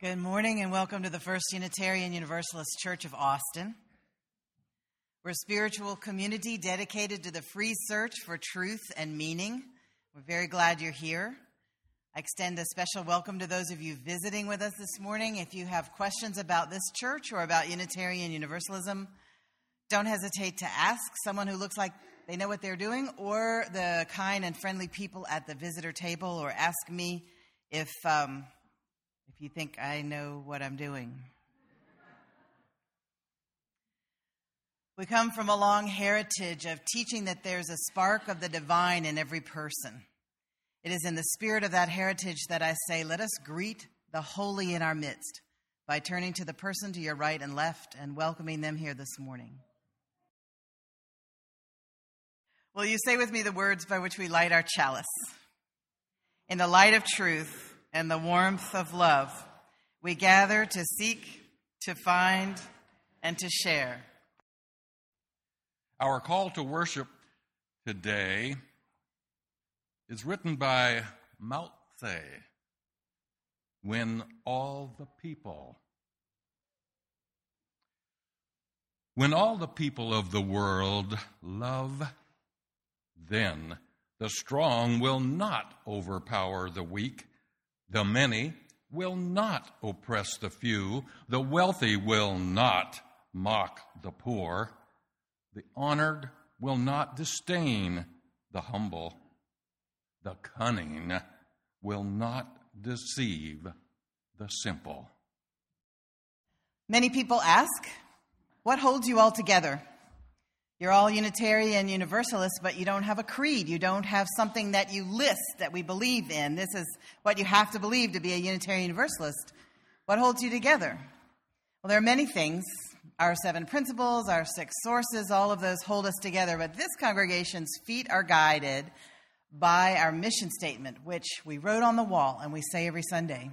Good morning and welcome to the First Unitarian Universalist Church of Austin. We're a spiritual community dedicated to the free search for truth and meaning. We're very glad you're here. I extend a special welcome to those of you visiting with us this morning. If you have questions about this church or about Unitarian Universalism, don't hesitate to ask someone who looks like they know what they're doing or the kind and friendly people at the visitor table, or ask me if. Um, you think I know what I'm doing. We come from a long heritage of teaching that there's a spark of the divine in every person. It is in the spirit of that heritage that I say, let us greet the holy in our midst by turning to the person to your right and left and welcoming them here this morning. Will you say with me the words by which we light our chalice? In the light of truth, and the warmth of love, we gather to seek, to find, and to share. Our call to worship today is written by Lao Tse when all the people when all the people of the world love then the strong will not overpower the weak the many will not oppress the few, the wealthy will not mock the poor, the honored will not disdain the humble, the cunning will not deceive the simple. Many people ask, What holds you all together? You're all Unitarian Universalists, but you don't have a creed. You don't have something that you list that we believe in. This is what you have to believe to be a Unitarian Universalist. What holds you together? Well, there are many things. Our seven principles, our six sources, all of those hold us together. But this congregation's feet are guided by our mission statement, which we wrote on the wall and we say every Sunday.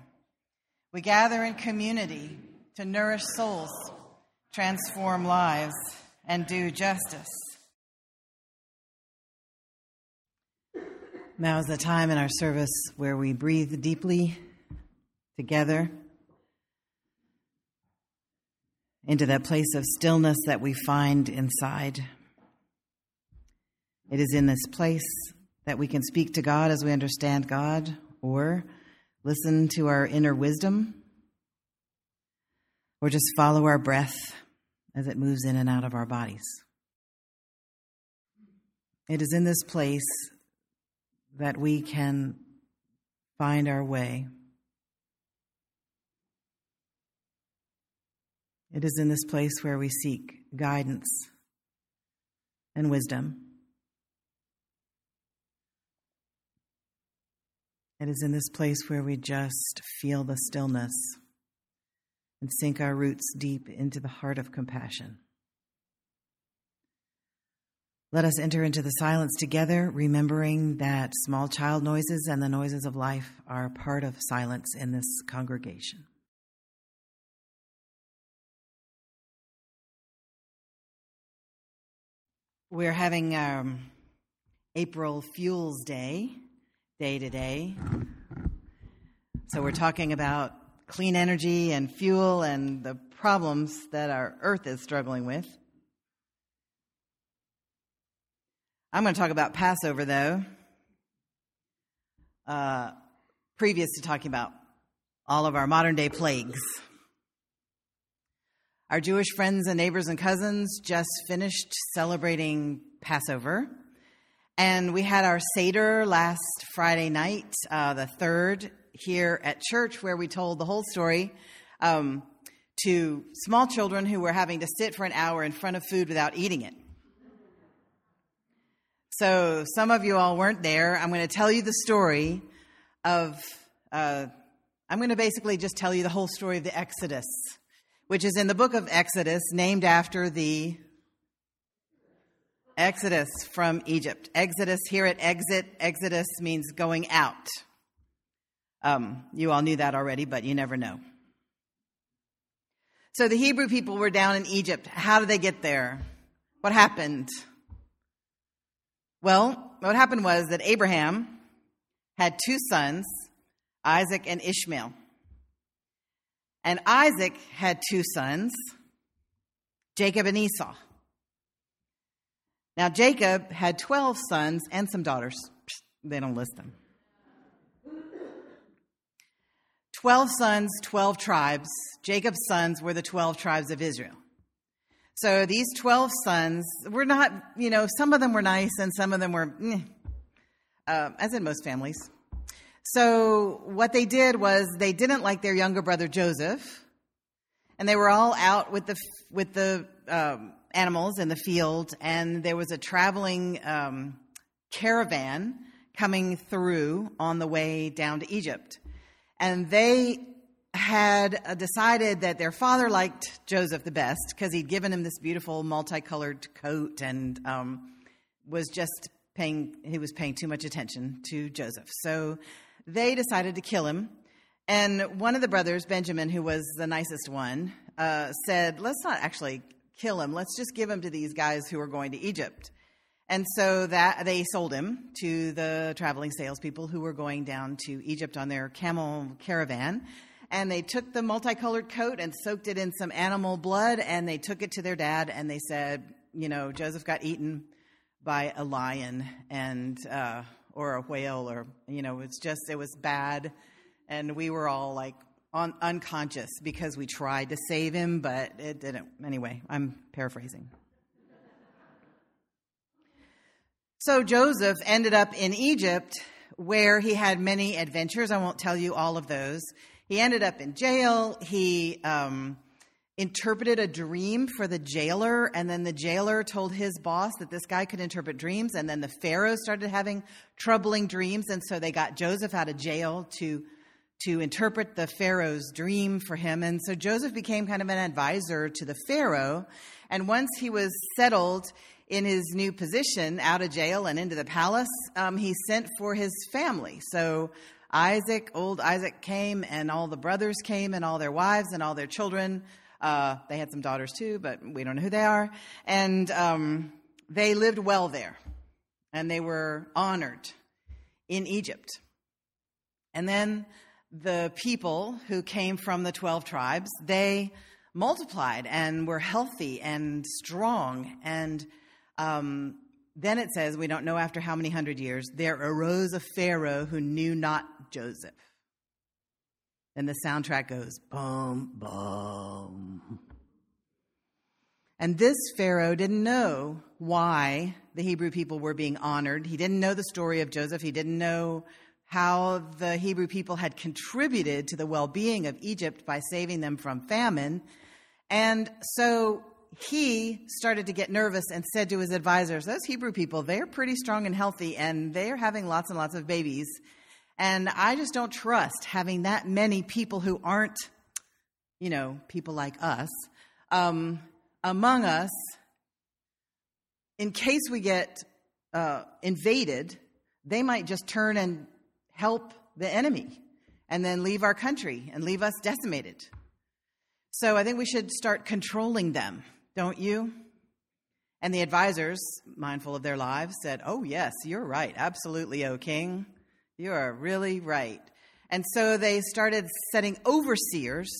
We gather in community to nourish souls, transform lives and do justice. Now is the time in our service where we breathe deeply together into that place of stillness that we find inside. It is in this place that we can speak to God as we understand God or listen to our inner wisdom or just follow our breath as it moves in and out of our bodies. It is in this place that we can find our way. It is in this place where we seek guidance and wisdom. It is in this place where we just feel the stillness and sink our roots deep into the heart of compassion. Let us enter into the silence together, remembering that small child noises and the noises of life are part of silence in this congregation. We're having um, April Fuels Day, day to day. So we're talking about clean energy and fuel and the problems that our earth is struggling with. I'm going to talk about Passover, though, uh, previous to talking about all of our modern day plagues. Our Jewish friends and neighbors and cousins just finished celebrating Passover. And we had our Seder last Friday night, uh, the third here at church where we told the whole story um, to small children who were having to sit for an hour in front of food without eating it. So, some of you all weren't there. I'm going to tell you the story of, uh, I'm going to basically just tell you the whole story of the Exodus, which is in the book of Exodus, named after the Exodus from Egypt. Exodus, here at exit, Exodus means going out. Um, you all knew that already, but you never know. So the Hebrew people were down in Egypt. How did they get there? What happened? Well, what happened was that Abraham had two sons, Isaac and Ishmael. And Isaac had two sons, Jacob and Esau. Now, Jacob had 12 sons and some daughters. They don't list them. 12 sons, 12 tribes. Jacob's sons were the 12 tribes of Israel. So these 12 sons were not, you know, some of them were nice and some of them were, eh, uh, as in most families. So what they did was they didn't like their younger brother Joseph, and they were all out with the with the um, animals in the field, and there was a traveling um, caravan coming through on the way down to Egypt, and they had uh, decided that their father liked Joseph the best because he'd given him this beautiful multicolored coat and um, was just paying he was paying too much attention to Joseph. So they decided to kill him. And one of the brothers, Benjamin, who was the nicest one, uh, said, Let's not actually kill him. Let's just give him to these guys who are going to Egypt. And so that they sold him to the traveling salespeople who were going down to Egypt on their camel caravan. And they took the multicolored coat and soaked it in some animal blood, and they took it to their dad, and they said, you know, Joseph got eaten by a lion and uh, or a whale, or you know, it's just it was bad, and we were all like on, unconscious because we tried to save him, but it didn't. Anyway, I'm paraphrasing. So Joseph ended up in Egypt where he had many adventures. I won't tell you all of those. He ended up in jail. He um, interpreted a dream for the jailer, and then the jailer told his boss that this guy could interpret dreams, and then the Pharaoh started having troubling dreams, and so they got Joseph out of jail to to interpret the Pharaoh's dream for him. And so Joseph became kind of an advisor to the Pharaoh. And once he was settled in his new position out of jail and into the palace, um, he sent for his family. So Isaac, old Isaac came, and all the brothers came, and all their wives and all their children. Uh, they had some daughters too, but we don't know who they are. And um, they lived well there, and they were honored in Egypt. And then the people who came from the 12 tribes, they multiplied and were healthy and strong. And um, then it says, we don't know after how many hundred years, there arose a Pharaoh who knew not Joseph. And the soundtrack goes boom, boom. And this Pharaoh didn't know why the Hebrew people were being honored. He didn't know the story of Joseph. He didn't know how the Hebrew people had contributed to the well being of Egypt by saving them from famine. And so he started to get nervous and said to his advisors, Those Hebrew people, they're pretty strong and healthy, and they're having lots and lots of babies. And I just don't trust having that many people who aren't, you know, people like us um, among us in case we get uh, invaded. They might just turn and help the enemy and then leave our country and leave us decimated. So I think we should start controlling them, don't you? And the advisors, mindful of their lives, said, Oh, yes, you're right. Absolutely, O king. You are really right. And so they started setting overseers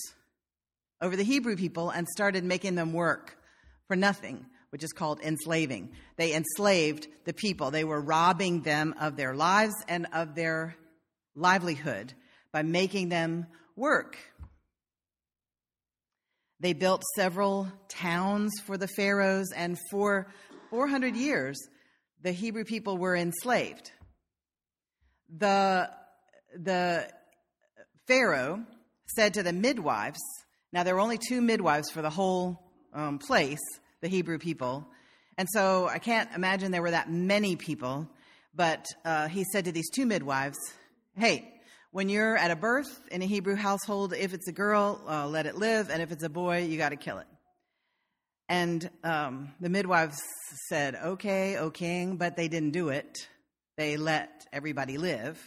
over the Hebrew people and started making them work for nothing, which is called enslaving. They enslaved the people. They were robbing them of their lives and of their livelihood by making them work. They built several towns for the pharaohs, and for 400 years, the Hebrew people were enslaved the, the Pharaoh said to the midwives, now there were only two midwives for the whole um, place, the Hebrew people. And so I can't imagine there were that many people. But uh, he said to these two midwives, Hey, when you're at a birth in a Hebrew household, if it's a girl, uh, let it live. And if it's a boy, you got to kill it. And um, the midwives said, Okay, O king, but they didn't do it they let everybody live.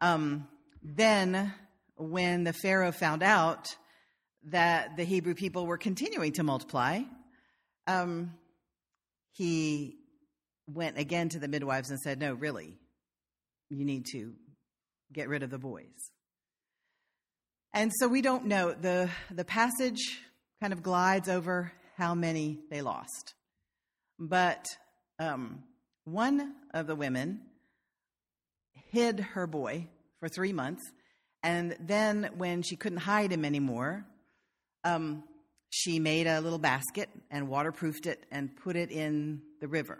Um, then, when the Pharaoh found out that the Hebrew people were continuing to multiply, um, he went again to the midwives and said, No, really, you need to get rid of the boys. And so we don't know. The, the passage kind of glides over how many they lost. But um, one of the women hid her boy for three months. And then, when she couldn't hide him anymore, um, she made a little basket and waterproofed it and put it in the river.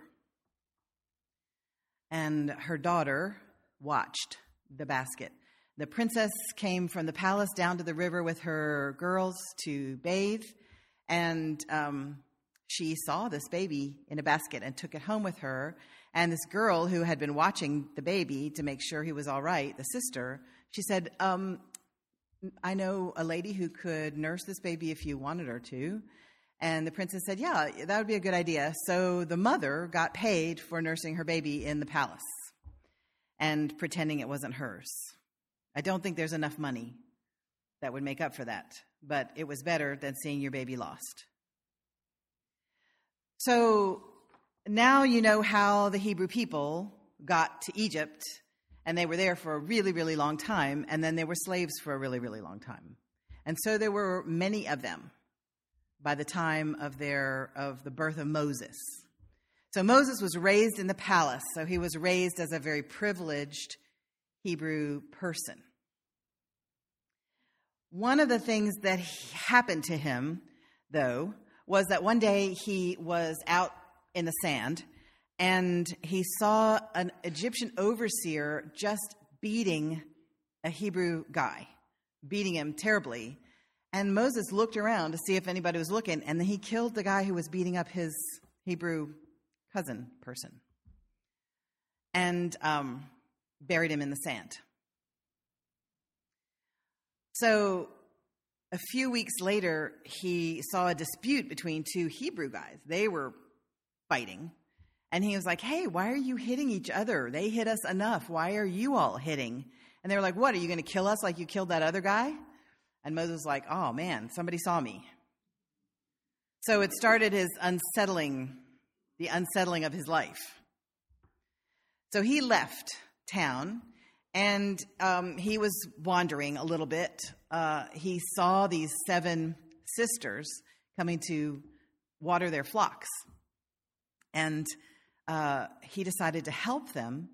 And her daughter watched the basket. The princess came from the palace down to the river with her girls to bathe, and um, she saw this baby in a basket and took it home with her. And this girl who had been watching the baby to make sure he was all right, the sister, she said, um, I know a lady who could nurse this baby if you wanted her to. And the princess said, Yeah, that would be a good idea. So the mother got paid for nursing her baby in the palace and pretending it wasn't hers. I don't think there's enough money that would make up for that, but it was better than seeing your baby lost. So now you know how the Hebrew people got to Egypt and they were there for a really, really long time, and then they were slaves for a really, really long time. And so there were many of them by the time of their of the birth of Moses. So Moses was raised in the palace, so he was raised as a very privileged Hebrew person. One of the things that happened to him, though, was that one day he was out in the sand and he saw an Egyptian overseer just beating a Hebrew guy, beating him terribly. And Moses looked around to see if anybody was looking, and then he killed the guy who was beating up his Hebrew cousin person and um, buried him in the sand. So a few weeks later, he saw a dispute between two Hebrew guys. They were fighting and he was like, Hey, why are you hitting each other? They hit us enough. Why are you all hitting? And they were like, What? Are you going to kill us like you killed that other guy? And Moses was like, Oh man, somebody saw me. So it started his unsettling, the unsettling of his life. So he left town and um, he was wandering a little bit. Uh, he saw these seven sisters coming to water their flocks. And uh, he decided to help them.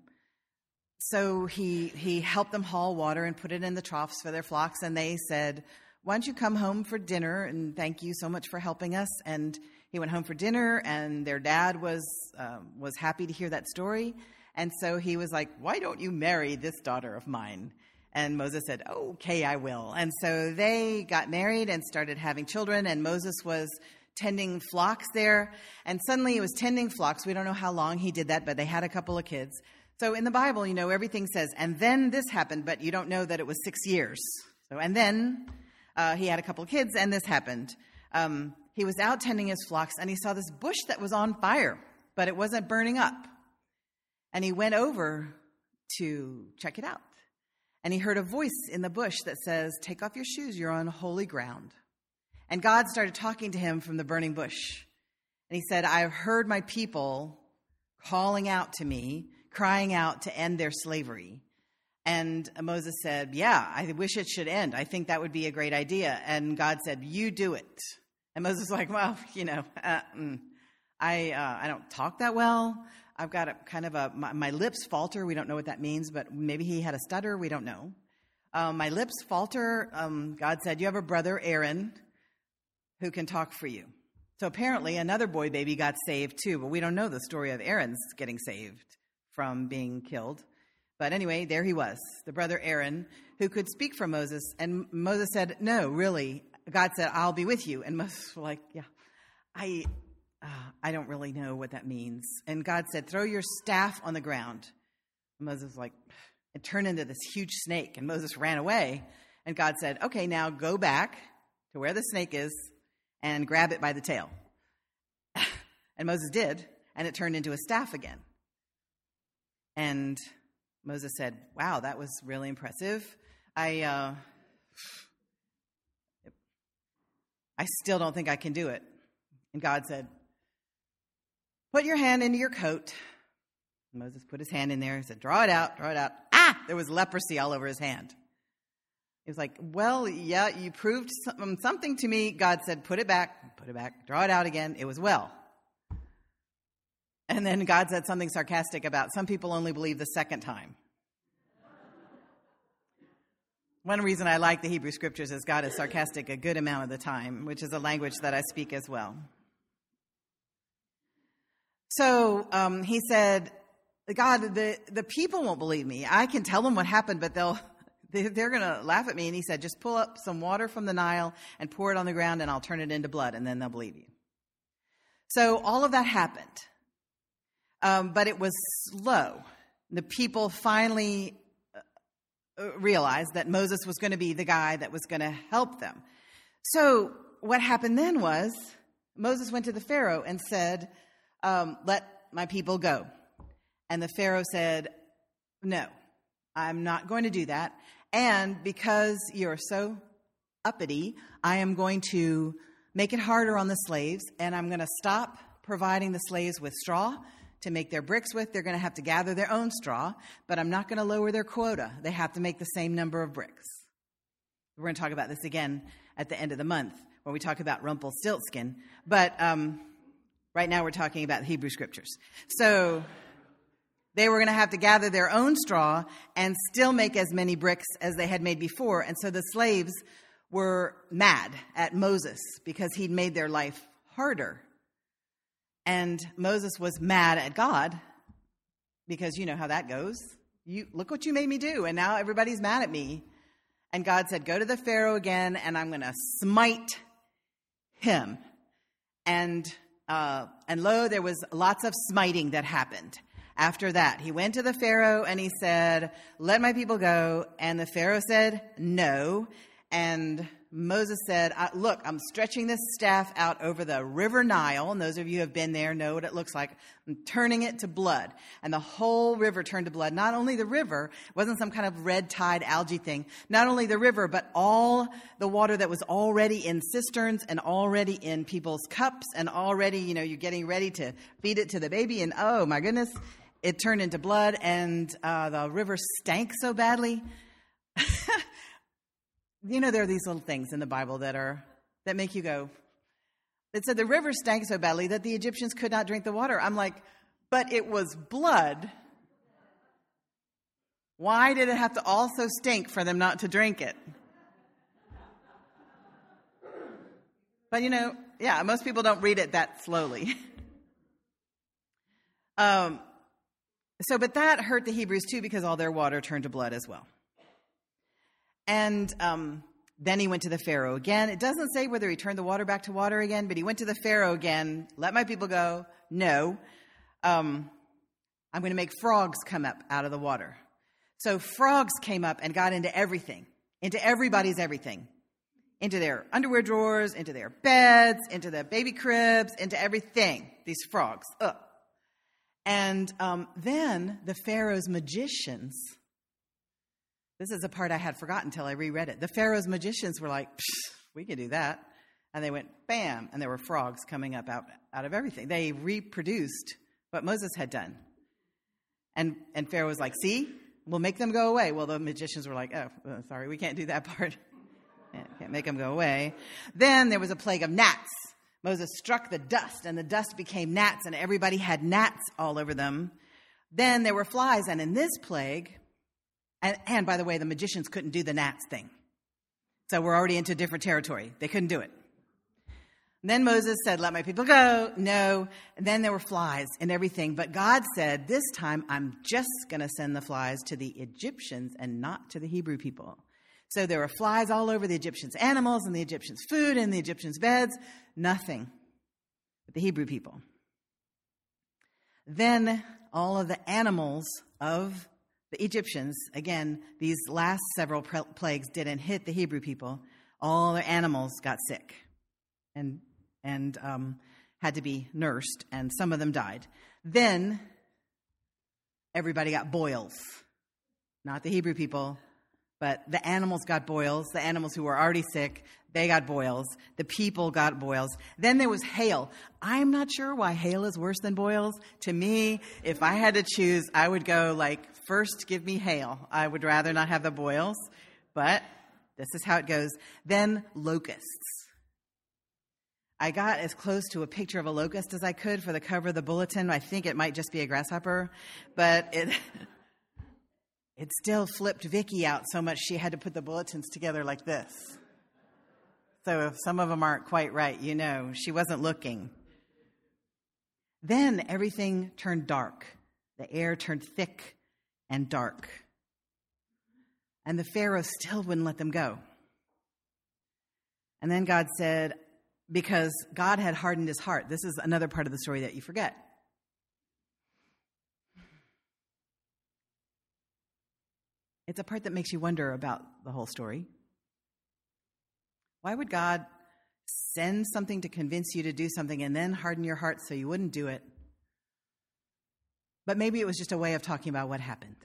So he, he helped them haul water and put it in the troughs for their flocks. And they said, Why don't you come home for dinner? And thank you so much for helping us. And he went home for dinner, and their dad was, uh, was happy to hear that story. And so he was like, Why don't you marry this daughter of mine? And Moses said, Okay, I will. And so they got married and started having children, and Moses was tending flocks there. And suddenly he was tending flocks. We don't know how long he did that, but they had a couple of kids. So in the Bible, you know, everything says, and then this happened, but you don't know that it was six years. So, and then uh, he had a couple of kids, and this happened. Um, he was out tending his flocks, and he saw this bush that was on fire, but it wasn't burning up. And he went over to check it out. And he heard a voice in the bush that says, Take off your shoes, you're on holy ground. And God started talking to him from the burning bush. And he said, I've heard my people calling out to me, crying out to end their slavery. And Moses said, Yeah, I wish it should end. I think that would be a great idea. And God said, You do it. And Moses was like, Well, you know, uh, mm, I, uh, I don't talk that well. I've got a kind of a, my, my, lips falter. We don't know what that means, but maybe he had a stutter. We don't know. Um, my lips falter. Um, God said, You have a brother, Aaron who can talk for you. So apparently, another boy baby got saved too, but we don't know the story of Aaron's getting saved from being killed. But anyway, there he was, the brother Aaron, who could speak for Moses. And Moses said, No, really. God said, I'll be with you. And Moses was like, Yeah, I, uh, I don't really know what that means. And God said, Throw your staff on the ground. And Moses was like, It turned into this huge snake. And Moses ran away. And God said, Okay, now go back to where the snake is and grab it by the tail. and Moses did, and it turned into a staff again. And Moses said, Wow, that was really impressive. I, uh, I still don't think I can do it. And God said, Put your hand into your coat. Moses put his hand in there and said, Draw it out, draw it out. Ah, there was leprosy all over his hand. He was like, Well, yeah, you proved something to me. God said, Put it back, put it back, draw it out again. It was well. And then God said something sarcastic about some people only believe the second time. One reason I like the Hebrew scriptures is God is sarcastic a good amount of the time, which is a language that I speak as well. So um, he said, God, the, the people won't believe me. I can tell them what happened, but they'll, they're going to laugh at me. And he said, just pull up some water from the Nile and pour it on the ground, and I'll turn it into blood, and then they'll believe you. So all of that happened. Um, but it was slow. The people finally realized that Moses was going to be the guy that was going to help them. So what happened then was Moses went to the Pharaoh and said, um, Let my people go. And the Pharaoh said, No, I'm not going to do that. And because you're so uppity, I am going to make it harder on the slaves, and I'm going to stop providing the slaves with straw to make their bricks with. They're going to have to gather their own straw, but I'm not going to lower their quota. They have to make the same number of bricks. We're going to talk about this again at the end of the month when we talk about Rumpelstiltskin. But um, right now we're talking about the Hebrew scriptures. So they were going to have to gather their own straw and still make as many bricks as they had made before. And so the slaves were mad at Moses because he'd made their life harder. And Moses was mad at God because you know how that goes. You look what you made me do, and now everybody's mad at me. And God said, Go to the Pharaoh again, and I'm going to smite him. And uh, and lo, there was lots of smiting that happened. After that, he went to the Pharaoh and he said, Let my people go. And the Pharaoh said, No. And Moses said, Look, I'm stretching this staff out over the river Nile. And those of you who have been there know what it looks like. I'm turning it to blood. And the whole river turned to blood. Not only the river, it wasn't some kind of red tide algae thing. Not only the river, but all the water that was already in cisterns and already in people's cups and already, you know, you're getting ready to feed it to the baby. And oh my goodness, it turned into blood and uh, the river stank so badly. you know, there are these little things in the Bible that are that make you go. It said the river stank so badly that the Egyptians could not drink the water. I'm like, but it was blood. Why did it have to also stink for them not to drink it? But you know, yeah, most people don't read it that slowly. um, so, but that hurt the Hebrews too because all their water turned to blood as well. And um, then he went to the Pharaoh again. It doesn't say whether he turned the water back to water again, but he went to the Pharaoh again. Let my people go. No. Um, I'm going to make frogs come up out of the water. So frogs came up and got into everything, into everybody's everything, into their underwear drawers, into their beds, into the baby cribs, into everything. These frogs. Ugh. And um, then the Pharaoh's magicians this is a part I had forgotten until I reread it. The Pharaoh's magicians were like, we can do that. And they went, bam, and there were frogs coming up out, out of everything. They reproduced what Moses had done. And, and Pharaoh was like, see, we'll make them go away. Well, the magicians were like, oh, uh, sorry, we can't do that part. can't make them go away. Then there was a plague of gnats. Moses struck the dust, and the dust became gnats, and everybody had gnats all over them. Then there were flies, and in this plague, and, and by the way, the magicians couldn't do the gnats thing. So we're already into different territory. They couldn't do it. And then Moses said, Let my people go. No. And then there were flies and everything. But God said, This time I'm just going to send the flies to the Egyptians and not to the Hebrew people. So there were flies all over the Egyptians' animals and the Egyptians' food and the Egyptians' beds. Nothing but the Hebrew people. Then all of the animals of the Egyptians, again, these last several plagues didn't hit the Hebrew people. All their animals got sick and, and um, had to be nursed, and some of them died. Then everybody got boils. Not the Hebrew people, but the animals got boils. The animals who were already sick, they got boils. The people got boils. Then there was hail. I'm not sure why hail is worse than boils. To me, if I had to choose, I would go like, first give me hail. I would rather not have the boils, but This is how it goes. Then locusts. I got as close to a picture of a locust as I could for the cover of the bulletin. I think it might just be a grasshopper, but it it still flipped Vicky out so much she had to put the bulletins together like this. So if some of them aren't quite right, you know, she wasn't looking. Then everything turned dark. The air turned thick and dark. And the Pharaoh still wouldn't let them go. And then God said, because God had hardened his heart. This is another part of the story that you forget. It's a part that makes you wonder about the whole story. Why would God send something to convince you to do something and then harden your heart so you wouldn't do it? But maybe it was just a way of talking about what happened.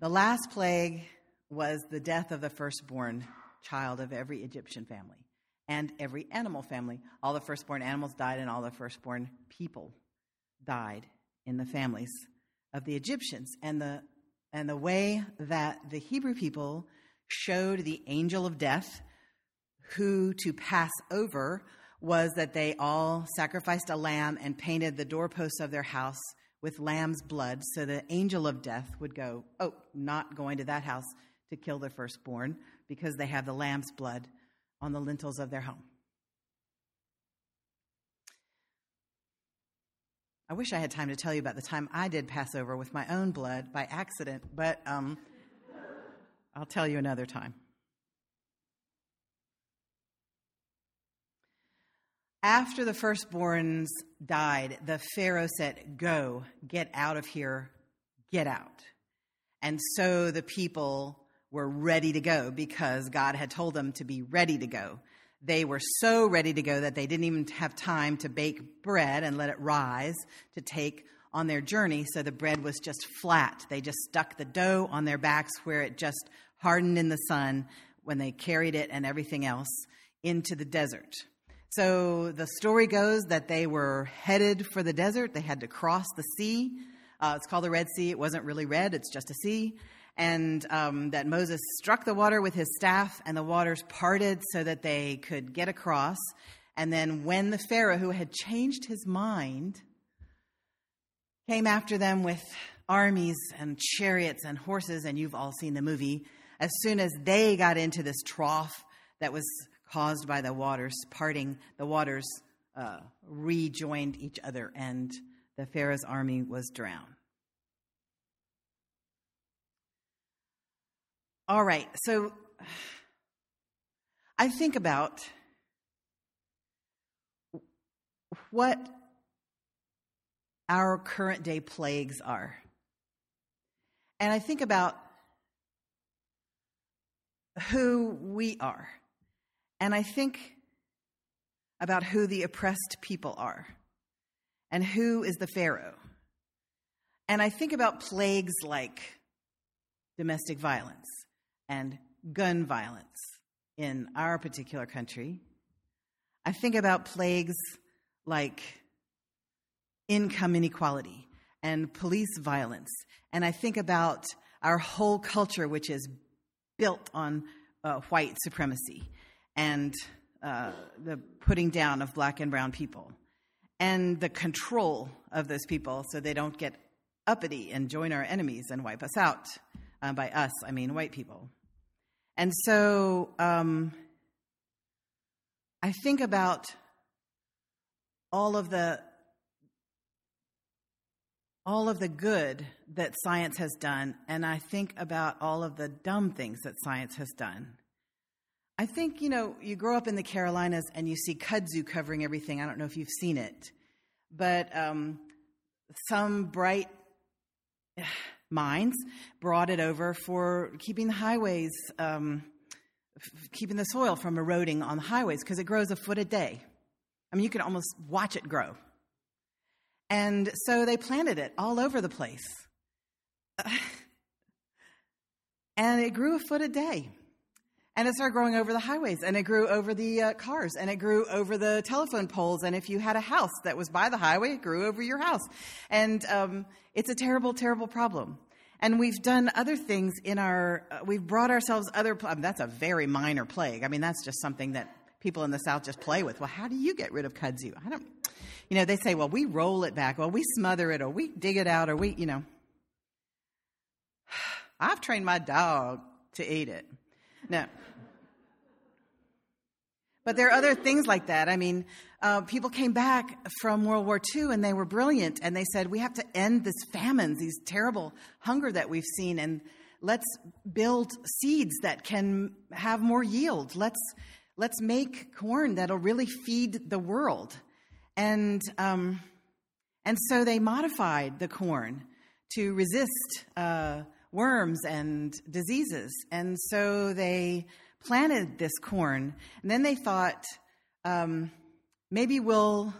The last plague was the death of the firstborn child of every Egyptian family and every animal family. All the firstborn animals died, and all the firstborn people died in the families of the Egyptians. And the, and the way that the Hebrew people showed the angel of death who to pass over was that they all sacrificed a lamb and painted the doorposts of their house with lamb's blood so the angel of death would go, Oh, not going to that house to kill the firstborn because they have the lamb's blood on the lintels of their home. I wish I had time to tell you about the time I did Passover with my own blood by accident, but um, I'll tell you another time. After the firstborns died, the Pharaoh said, Go, get out of here, get out. And so the people were ready to go because God had told them to be ready to go. They were so ready to go that they didn't even have time to bake bread and let it rise to take on their journey. So the bread was just flat. They just stuck the dough on their backs where it just hardened in the sun when they carried it and everything else into the desert. So the story goes that they were headed for the desert. They had to cross the sea. Uh, it's called the Red Sea. It wasn't really red, it's just a sea and um, that Moses struck the water with his staff, and the waters parted so that they could get across. And then, when the Pharaoh, who had changed his mind, came after them with armies and chariots and horses, and you've all seen the movie, as soon as they got into this trough that was caused by the waters parting, the waters uh, rejoined each other, and the Pharaoh's army was drowned. All right, so I think about what our current day plagues are. And I think about who we are. And I think about who the oppressed people are and who is the Pharaoh. And I think about plagues like domestic violence and gun violence in our particular country. I think about plagues like income inequality and police violence. And I think about our whole culture, which is built on uh, white supremacy and uh, the putting down of black and brown people and the control of those people so they don't get uppity and join our enemies and wipe us out. Uh, by us, I mean white people. And so um, I think about all of the all of the good that science has done, and I think about all of the dumb things that science has done. I think, you know, you grow up in the Carolinas and you see kudzu covering everything. I don't know if you've seen it, but um, some bright minds brought it over for keeping the highways, um, f- keeping the soil from eroding on the highways because it grows a foot a day. I mean, you can almost watch it grow. And so they planted it all over the place. and it grew a foot a day. And it started growing over the highways, and it grew over the uh, cars, and it grew over the telephone poles. And if you had a house that was by the highway, it grew over your house. And um, it's a terrible, terrible problem. And we've done other things in our, uh, we've brought ourselves other, I mean, that's a very minor plague. I mean, that's just something that people in the South just play with. Well, how do you get rid of kudzu? I don't, you know, they say, well, we roll it back, well, we smother it, or we dig it out, or we, you know. I've trained my dog to eat it. No. But there are other things like that. I mean, uh, people came back from World War II and they were brilliant, and they said, We have to end this famines, these terrible hunger that we've seen, and let's build seeds that can have more yield. Let's, let's make corn that'll really feed the world. And, um, and so they modified the corn to resist uh, worms and diseases. And so they planted this corn. And then they thought, um, maybe we'll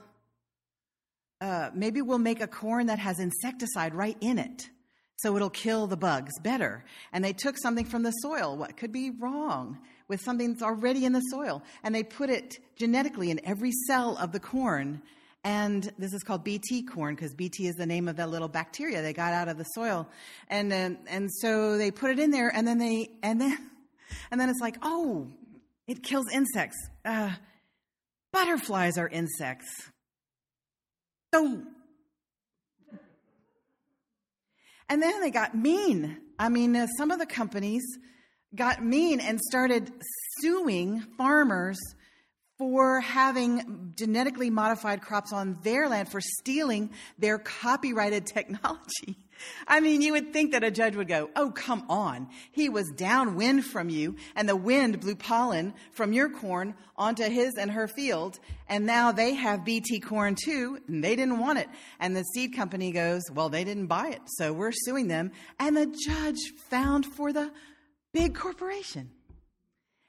uh, maybe we'll make a corn that has insecticide right in it so it'll kill the bugs better and they took something from the soil what could be wrong with something that's already in the soil and they put it genetically in every cell of the corn and this is called bt corn because bt is the name of that little bacteria they got out of the soil and uh, and so they put it in there and then they and then and then it's like oh it kills insects uh, Butterflies are insects. So, and then they got mean. I mean, uh, some of the companies got mean and started suing farmers for having genetically modified crops on their land for stealing their copyrighted technology. I mean, you would think that a judge would go, Oh, come on. He was downwind from you, and the wind blew pollen from your corn onto his and her field, and now they have BT corn too, and they didn't want it. And the seed company goes, Well, they didn't buy it, so we're suing them. And the judge found for the big corporation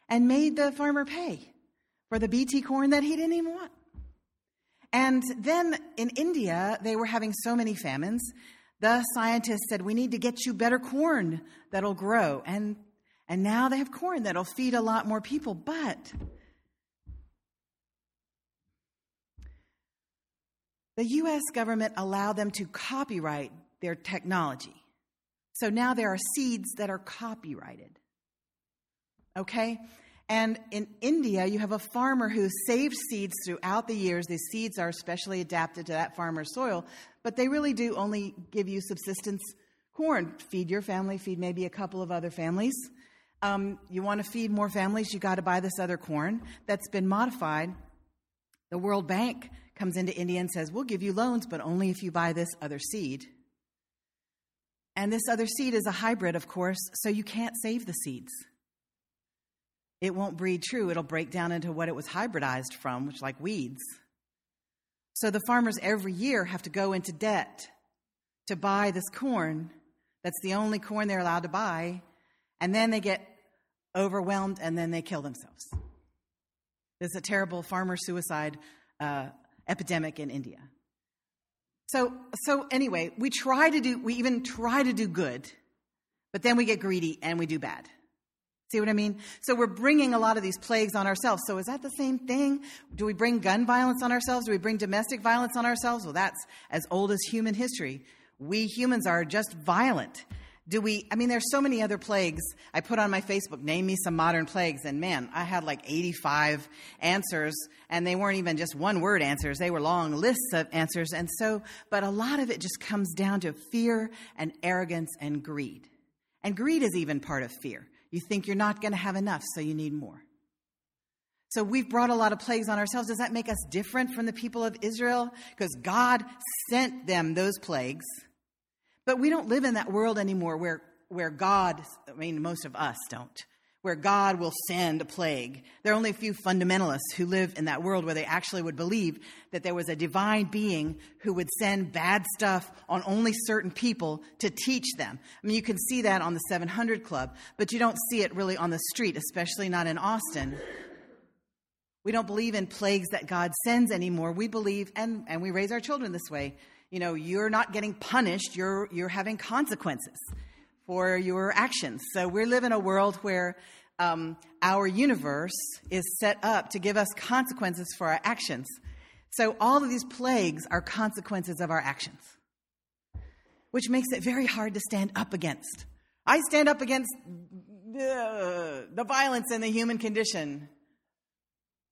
and made the farmer pay for the BT corn that he didn't even want. And then in India, they were having so many famines the scientists said, We need to get you better corn that'll grow. And, and now they have corn that'll feed a lot more people. But the US government allowed them to copyright their technology. So now there are seeds that are copyrighted. Okay? And in India, you have a farmer who saves seeds throughout the years. These seeds are specially adapted to that farmer's soil, but they really do only give you subsistence corn. Feed your family, feed maybe a couple of other families. Um, you want to feed more families, you got to buy this other corn that's been modified. The World Bank comes into India and says, We'll give you loans, but only if you buy this other seed. And this other seed is a hybrid, of course, so you can't save the seeds it won't breed true. It'll break down into what it was hybridized from, which like weeds. So the farmers every year have to go into debt to buy this corn. That's the only corn they're allowed to buy. And then they get overwhelmed and then they kill themselves. There's a terrible farmer suicide uh, epidemic in India. So, so anyway, we try to do, we even try to do good, but then we get greedy and we do bad. See what I mean? So we're bringing a lot of these plagues on ourselves. So is that the same thing? Do we bring gun violence on ourselves? Do we bring domestic violence on ourselves? Well, that's as old as human history. We humans are just violent. Do we, I mean, there's so many other plagues. I put on my Facebook, name me some modern plagues, and man, I had like 85 answers, and they weren't even just one word answers, they were long lists of answers. And so, but a lot of it just comes down to fear and arrogance and greed. And greed is even part of fear. You think you're not going to have enough, so you need more. So we've brought a lot of plagues on ourselves. Does that make us different from the people of Israel? Because God sent them those plagues. But we don't live in that world anymore where, where God, I mean, most of us don't, where God will send a plague. There are only a few fundamentalists who live in that world where they actually would believe that there was a divine being who would send bad stuff on only certain people to teach them. I mean, you can see that on the 700 Club, but you don't see it really on the street, especially not in Austin. We don't believe in plagues that God sends anymore. We believe, and, and we raise our children this way. You know, you're not getting punished, you're, you're having consequences for your actions. So we live in a world where um, our universe is set up to give us consequences for our actions. So all of these plagues are consequences of our actions. which makes it very hard to stand up against. I stand up against uh, the violence in the human condition.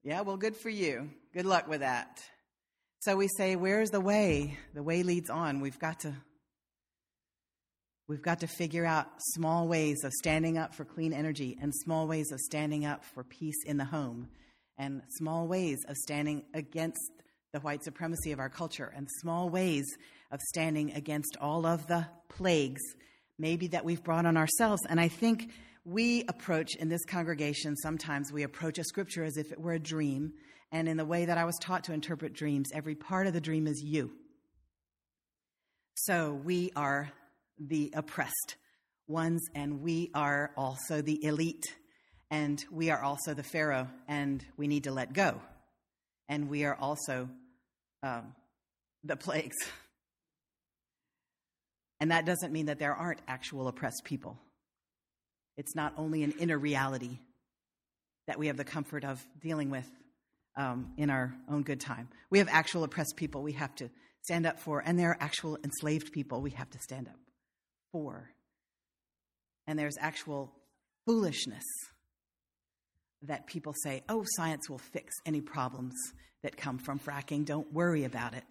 Yeah, well, good for you. Good luck with that. So we say, Where's the way? The way leads on. We've got to. We've got to figure out small ways of standing up for clean energy and small ways of standing up for peace in the home and small ways of standing against the white supremacy of our culture and small ways of standing against all of the plagues maybe that we've brought on ourselves. And I think we approach in this congregation, sometimes we approach a scripture as if it were a dream. And in the way that I was taught to interpret dreams, every part of the dream is you. So we are the oppressed ones, and we are also the elite, and we are also the Pharaoh, and we need to let go. And we are also um, the plagues. And that doesn't mean that there aren't actual oppressed people. It's not only an inner reality that we have the comfort of dealing with um, in our own good time. We have actual oppressed people we have to stand up for, and there are actual enslaved people we have to stand up for. And there's actual foolishness that people say, oh, science will fix any problems that come from fracking. Don't worry about it.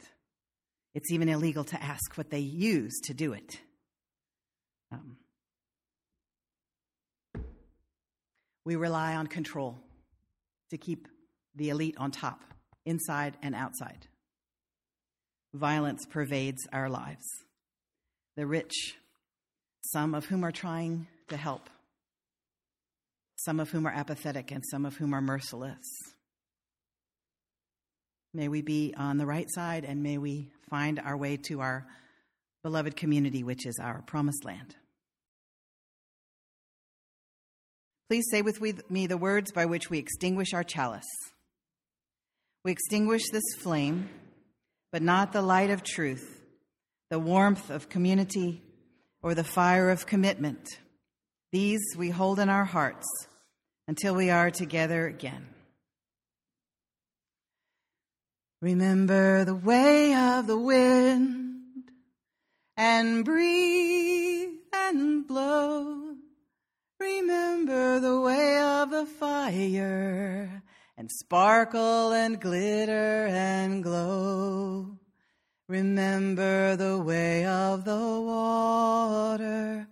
It's even illegal to ask what they use to do it. Um, we rely on control to keep the elite on top, inside and outside. Violence pervades our lives. The rich, some of whom are trying to help, some of whom are apathetic, and some of whom are merciless. May we be on the right side and may we find our way to our beloved community, which is our promised land. Please say with me the words by which we extinguish our chalice. We extinguish this flame, but not the light of truth, the warmth of community, or the fire of commitment. These we hold in our hearts until we are together again. Remember the way of the wind and breathe and blow. Remember the way of the fire and sparkle and glitter and glow. Remember the way of the water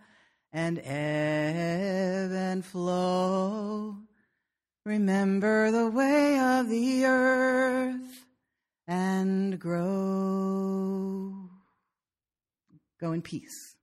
and ebb and flow. Remember the way of the earth and grow. Go in peace.